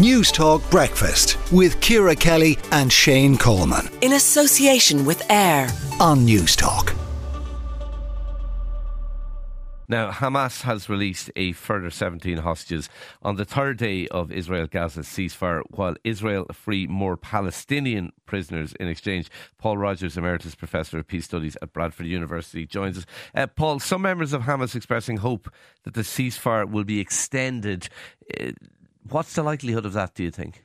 News Talk Breakfast with Ciara Kelly and Shane Coleman. In association with AIR on News Talk. Now, Hamas has released a further 17 hostages on the third day of Israel Gaza ceasefire, while Israel free more Palestinian prisoners in exchange. Paul Rogers, Emeritus Professor of Peace Studies at Bradford University, joins us. Uh, Paul, some members of Hamas expressing hope that the ceasefire will be extended. Uh, what's the likelihood of that, do you think?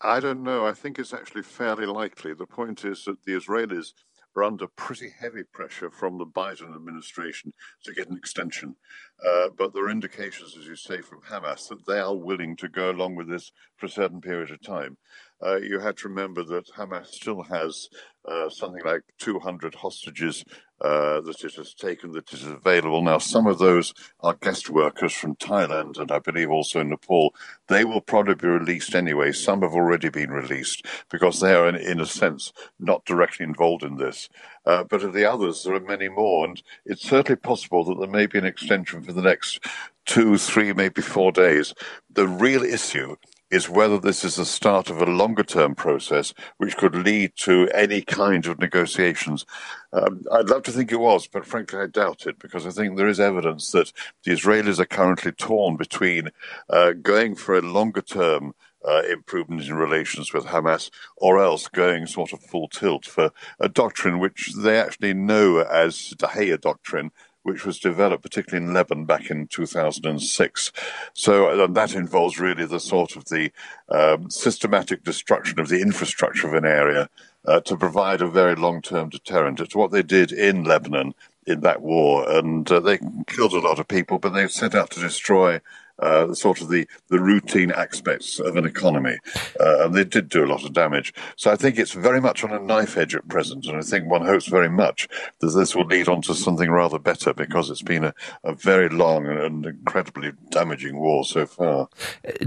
I don't know. I think it's actually fairly likely. The point is that the Israelis are under pretty heavy pressure from the Biden administration to get an extension. Uh, but there are indications, as you say, from Hamas that they are willing to go along with this for a certain period of time. Uh, you had to remember that Hamas still has uh, something like 200 hostages uh, that it has taken that is available. Now, some of those are guest workers from Thailand and I believe also Nepal. They will probably be released anyway. Some have already been released because they are, in, in a sense, not directly involved in this. Uh, but of the others, there are many more. And it's certainly possible that there may be an extension for the next two, three, maybe four days. The real issue is whether this is the start of a longer term process which could lead to any kind of negotiations. Um, I'd love to think it was, but frankly, I doubt it because I think there is evidence that the Israelis are currently torn between uh, going for a longer term uh, improvement in relations with Hamas, or else going sort of full tilt for a doctrine which they actually know as the Dahiya doctrine, which was developed particularly in Lebanon back in 2006. So uh, that involves really the sort of the um, systematic destruction of the infrastructure of an area uh, to provide a very long-term deterrent. It's what they did in Lebanon in that war, and uh, they killed a lot of people, but they set out to destroy uh, sort of the, the routine aspects of an economy. Uh, and they did do a lot of damage. So I think it's very much on a knife edge at present. And I think one hopes very much that this will lead on to something rather better because it's been a, a very long and incredibly damaging war so far.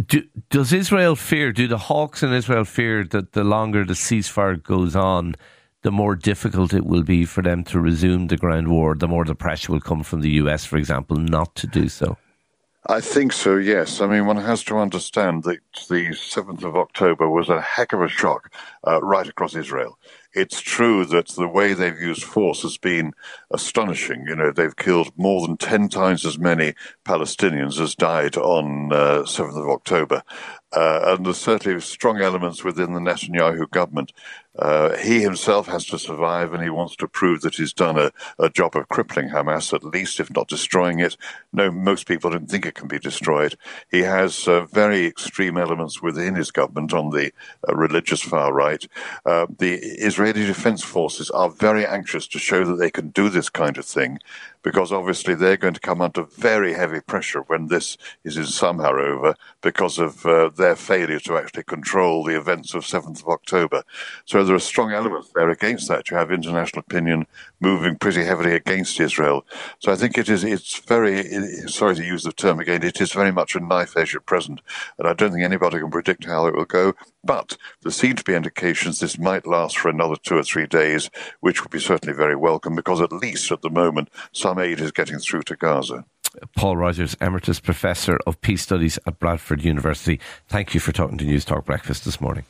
Do, does Israel fear, do the hawks in Israel fear that the longer the ceasefire goes on, the more difficult it will be for them to resume the ground war, the more the pressure will come from the US, for example, not to do so. I think so, yes. I mean, one has to understand that the 7th of October was a heck of a shock uh, right across Israel. It's true that the way they've used force has been astonishing. You know, they've killed more than 10 times as many Palestinians as died on uh, 7th of October. Uh, and there's certainly strong elements within the Netanyahu government uh, he himself has to survive and he wants to prove that he's done a, a, job of crippling Hamas, at least, if not destroying it. No, most people don't think it can be destroyed. He has uh, very extreme elements within his government on the uh, religious far right. Uh, the Israeli Defense Forces are very anxious to show that they can do this kind of thing because obviously they're going to come under very heavy pressure when this is somehow over because of uh, their failure to actually control the events of 7th of October. So there are strong elements there against that. You have international opinion moving pretty heavily against Israel. So I think it is, it's very, sorry to use the term again, it is very much a knife edge at present. And I don't think anybody can predict how it will go. But there seem to be indications this might last for another two or three days, which would be certainly very welcome because at least at the moment, some aid is getting through to Gaza. Paul Rogers, Emeritus Professor of Peace Studies at Bradford University. Thank you for talking to News Talk Breakfast this morning.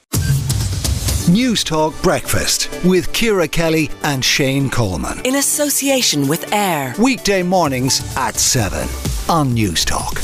News Talk Breakfast with Ciara Kelly and Shane Coleman. In association with AIR. Weekday mornings at 7 on News Talk.